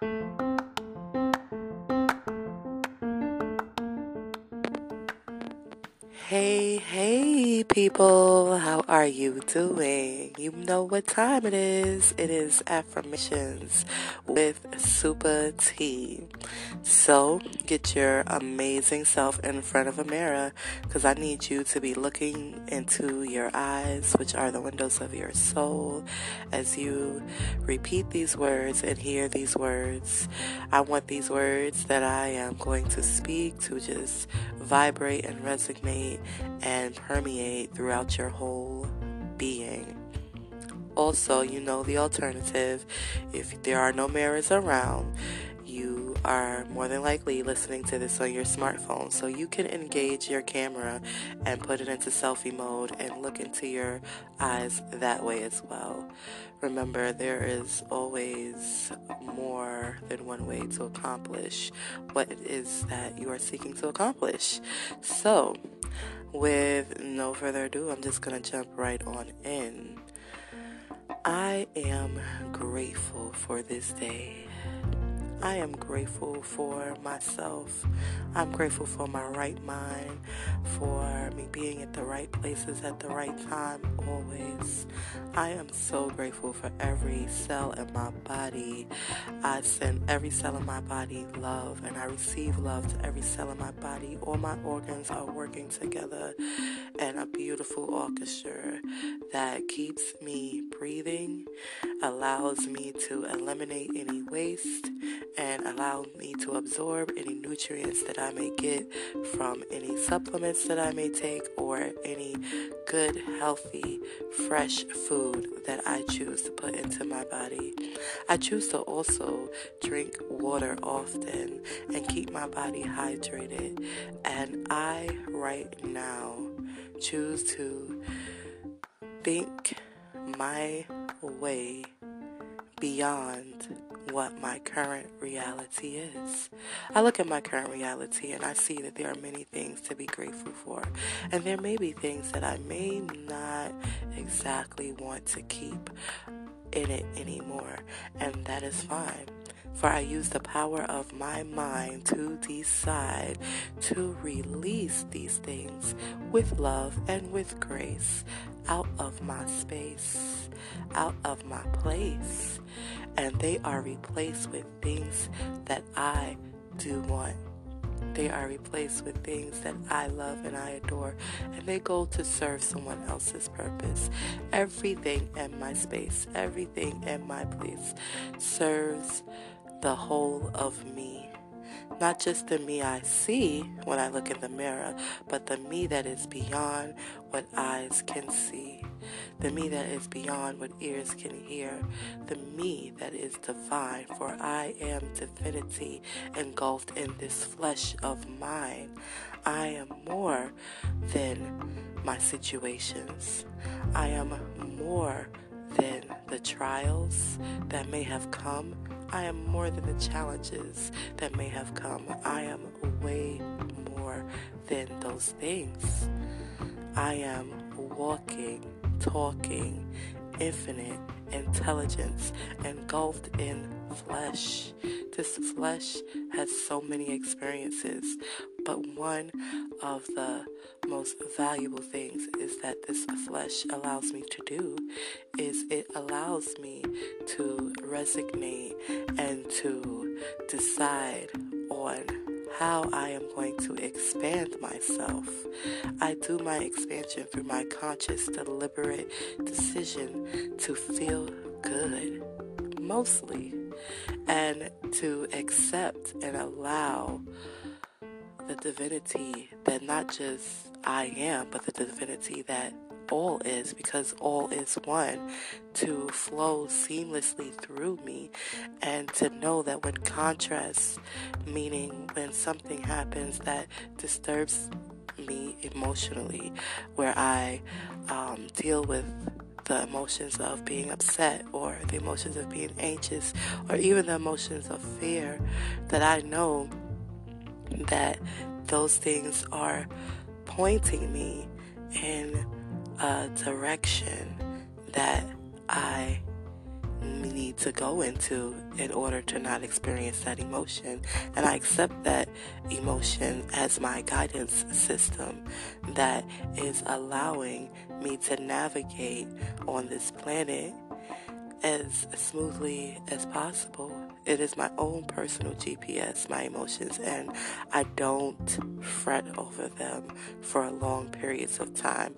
Thank you. Hey, hey, people, how are you doing? You know what time it is. It is affirmations with Super T. So, get your amazing self in front of a mirror because I need you to be looking into your eyes, which are the windows of your soul, as you repeat these words and hear these words. I want these words that I am going to speak to just vibrate and resonate and permeate throughout your whole being. Also, you know the alternative. If there are no mirrors around, you are more than likely listening to this on your smartphone. So you can engage your camera and put it into selfie mode and look into your eyes that way as well. Remember, there is always more than one way to accomplish what it is that you are seeking to accomplish. So, with no further ado, I'm just going to jump right on in. I am grateful for this day. I am grateful for myself. I'm grateful for my right mind, for me being at the right places at the right time, always. I am so grateful for every cell in my body. I send every cell in my body love, and I receive love to every cell in my body. All my organs are working together in a beautiful orchestra that keeps me breathing, allows me to eliminate any waste and allow me to absorb any nutrients that I may get from any supplements that I may take or any good, healthy, fresh food that I choose to put into my body. I choose to also drink water often and keep my body hydrated. And I, right now, choose to think my way beyond what my current reality is. I look at my current reality and I see that there are many things to be grateful for. And there may be things that I may not exactly want to keep in it anymore. And that is fine. For I use the power of my mind to decide to release these things with love and with grace out of my space, out of my place, and they are replaced with things that I do want. They are replaced with things that I love and I adore, and they go to serve someone else's purpose. Everything in my space, everything in my place serves the whole of me. Not just the me I see when I look in the mirror, but the me that is beyond what eyes can see. The me that is beyond what ears can hear. The me that is divine, for I am divinity engulfed in this flesh of mine. I am more than my situations. I am more than the trials that may have come I am more than the challenges that may have come. I am way more than those things. I am walking, talking, infinite intelligence engulfed in flesh. This flesh has so many experiences, but one of the most valuable things is that this flesh allows me to do is it allows me to resignate and to decide on how I am going to expand myself. I do my expansion through my conscious, deliberate decision to feel good, mostly, and to accept and allow the divinity that not just I am, but the divinity that all is because all is one to flow seamlessly through me and to know that when contrast, meaning when something happens that disturbs me emotionally, where I um, deal with the emotions of being upset or the emotions of being anxious or even the emotions of fear, that I know that those things are pointing me in a direction that I need to go into in order to not experience that emotion. And I accept that emotion as my guidance system that is allowing me to navigate on this planet as smoothly as possible. It is my own personal GPS, my emotions, and I don't fret over them for long periods of time.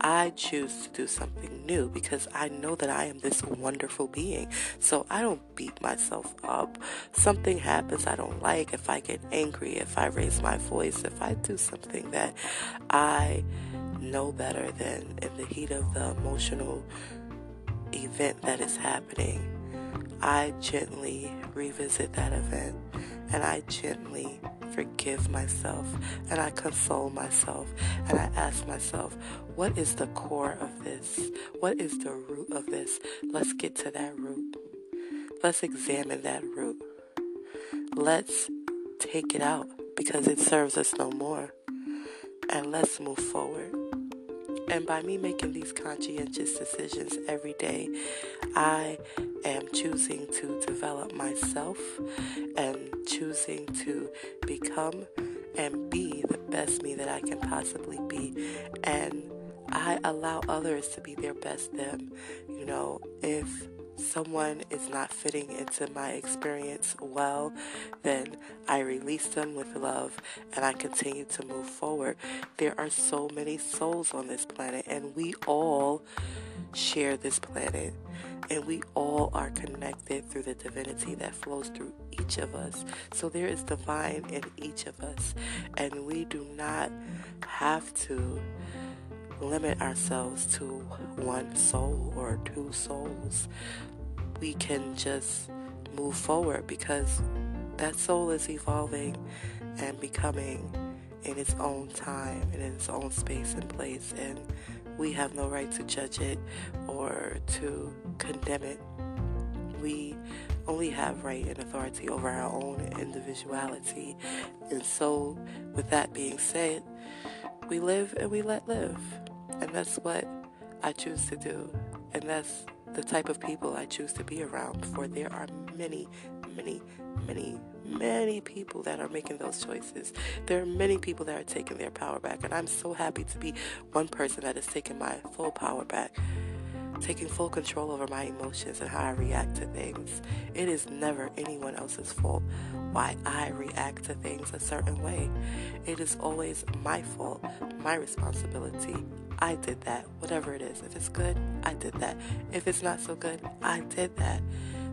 I choose to do something new because I know that I am this wonderful being. So I don't beat myself up. Something happens I don't like, if I get angry, if I raise my voice, if I do something that I know better than in the heat of the emotional event that is happening, I gently revisit that event and I gently forgive myself and I console myself and I ask myself, what is the core of this? What is the root of this? Let's get to that root. Let's examine that root. Let's take it out because it serves us no more. And let's move forward. And by me making these conscientious decisions every day, I am choosing to develop myself and choosing to become and be the best me that I can possibly be. And I allow others to be their best them. You know, if someone is not fitting into my experience well, then I release them with love and I continue to move forward. There are so many souls on this planet, and we all share this planet. And we all are connected through the divinity that flows through each of us. So there is divine in each of us. And we do not have to limit ourselves to one soul or two souls. We can just move forward because that soul is evolving and becoming in its own time and in its own space and place. And we have no right to judge it or to condemn it. We only have right and authority over our own individuality. And so, with that being said, we live and we let live. And that's what I choose to do. And that's the type of people I choose to be around. For there are many, many, many, many people that are making those choices. There are many people that are taking their power back. And I'm so happy to be one person that is taking my full power back taking full control over my emotions and how I react to things. It is never anyone else's fault why I react to things a certain way. It is always my fault, my responsibility. I did that, whatever it is. If it's good, I did that. If it's not so good, I did that.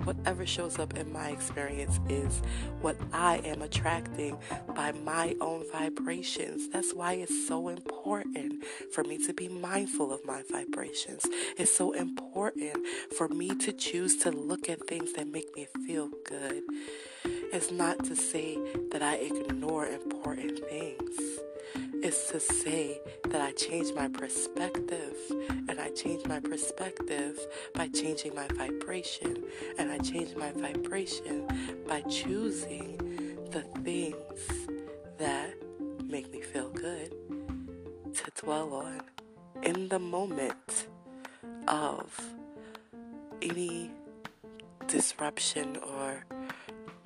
Whatever shows up in my experience is what I am attracting by my own vibrations. That's why it's so important for me to be mindful of my vibrations. It's so important for me to choose to look at things that make me feel good. It's not to say that I ignore important things It's to say that I change my perspective. And I change my perspective by changing my vibration. And I change my vibration by choosing the things that make me feel good to dwell on in the moment of any disruption or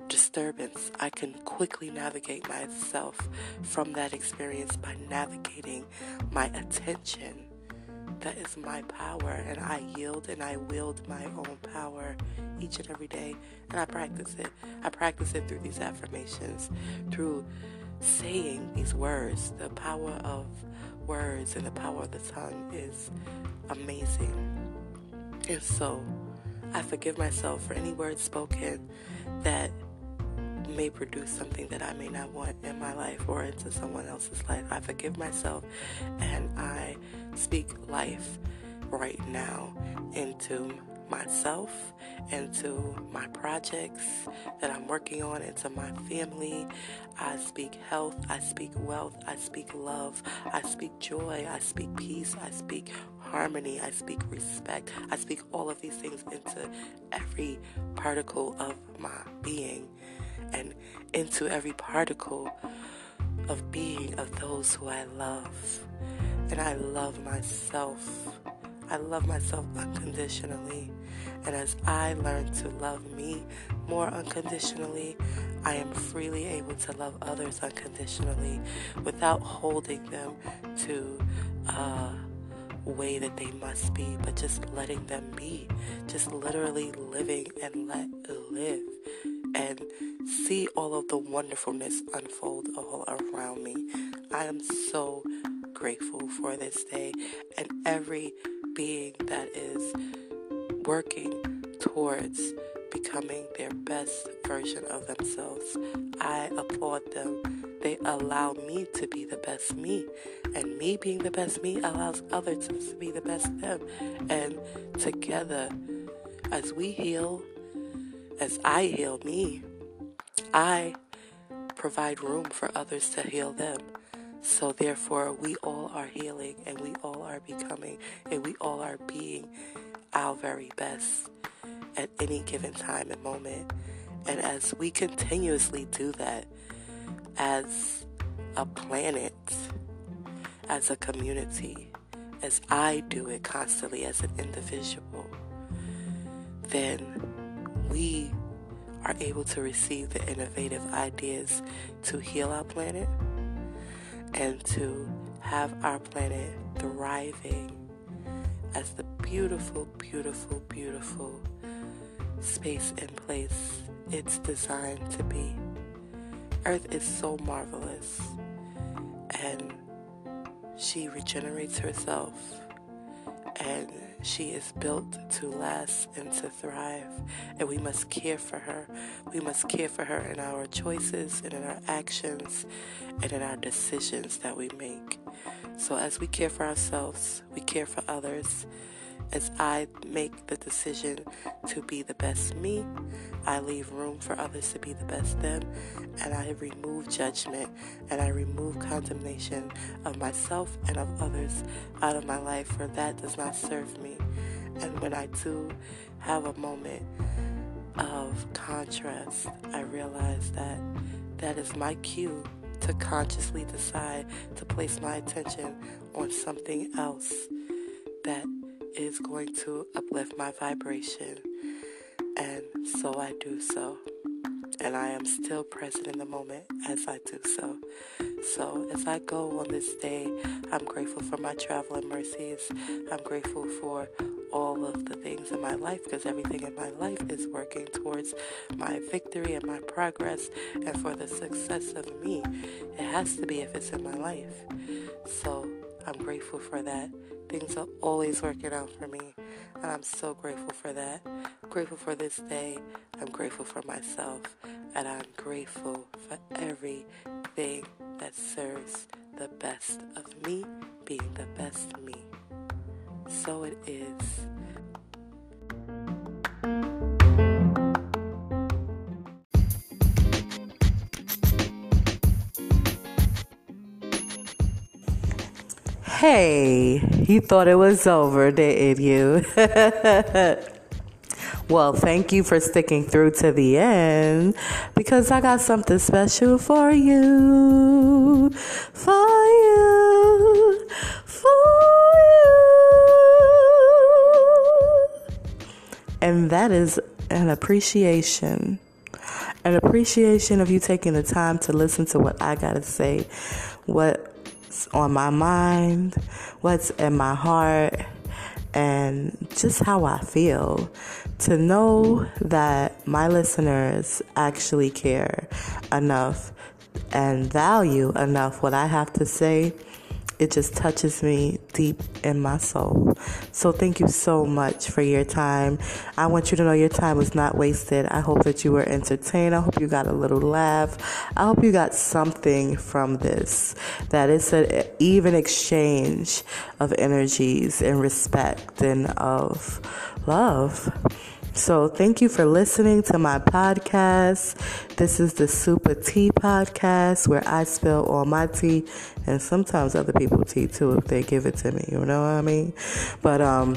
disturbance, I can quickly navigate myself from that experience by navigating my attention. That is my power, and I yield and I wield my own power each and every day, and I practice it. I practice it through these affirmations, through saying these words. The power of words and the power of the tongue is amazing. And so, I forgive myself for any words spoken that may produce something that I may not want in my life or into someone else's life. I forgive myself and I speak life right now into myself, into my projects that I'm working on, into my family. I speak health, I speak wealth, I speak love, I speak joy, I speak peace, I speak harmony, I speak respect. I speak all of these things into every particle of my being and into every particle of being of those who I love. And I love myself. I love myself unconditionally. And as I learn to love me more unconditionally, I am freely able to love others unconditionally without holding them to a way that they must be, but just letting them be. Just literally living and let live. And see all of the wonderfulness unfold all around me. I am so grateful for this day and every being that is working towards becoming their best version of themselves. I applaud them. They allow me to be the best me. And me being the best me allows others to be the best them. And together, as we heal, as I heal me, I provide room for others to heal them. So, therefore, we all are healing and we all are becoming and we all are being our very best at any given time and moment. And as we continuously do that as a planet, as a community, as I do it constantly as an individual, then we are able to receive the innovative ideas to heal our planet and to have our planet thriving as the beautiful, beautiful, beautiful space and place it's designed to be. Earth is so marvelous and she regenerates herself and she is built to last and to thrive, and we must care for her. We must care for her in our choices and in our actions and in our decisions that we make. So, as we care for ourselves, we care for others, as I make the decision to be the best me, I leave room for others to be the best them, and I remove judgment and I remove condemnation of myself and of others out of my life, for that does not serve me. And when I do have a moment of contrast, I realize that that is my cue to consciously decide to place my attention on something else that is going to uplift my vibration, and so I do so. And I am still present in the moment as I do so. So, as I go on this day, I'm grateful for my travel and mercies. I'm grateful for all of the things in my life because everything in my life is working towards my victory and my progress and for the success of me. It has to be if it's in my life. So, I'm grateful for that. Things are always working out for me, and I'm so grateful for that. Grateful for this day. I'm grateful for myself, and I'm grateful for everything that serves the best of me being the best me. So it is. Hey, you thought it was over, didn't you? well, thank you for sticking through to the end because I got something special for you. For you. For you. And that is an appreciation. An appreciation of you taking the time to listen to what I got to say. What what's on my mind, what's in my heart, and just how I feel. To know that my listeners actually care enough and value enough what I have to say it just touches me deep in my soul. So thank you so much for your time. I want you to know your time was not wasted. I hope that you were entertained. I hope you got a little laugh. I hope you got something from this. That it's an even exchange of energies and respect and of love. So, thank you for listening to my podcast. This is the Super Tea podcast where I spill all my tea and sometimes other people tea too if they give it to me. You know what I mean? But, um,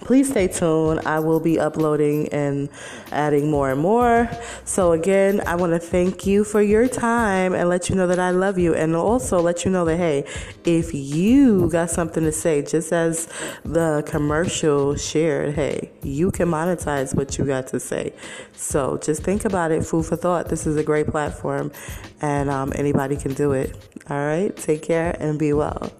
please stay tuned. I will be uploading and adding more and more. So, again, I want to thank you for your time and let you know that I love you. And also let you know that, hey, if you got something to say, just as the commercial shared, hey, you can monetize what you got to say. So, just think about it. Food for thought. This is a great platform, and um, anybody can do it. All right. Take care and be well.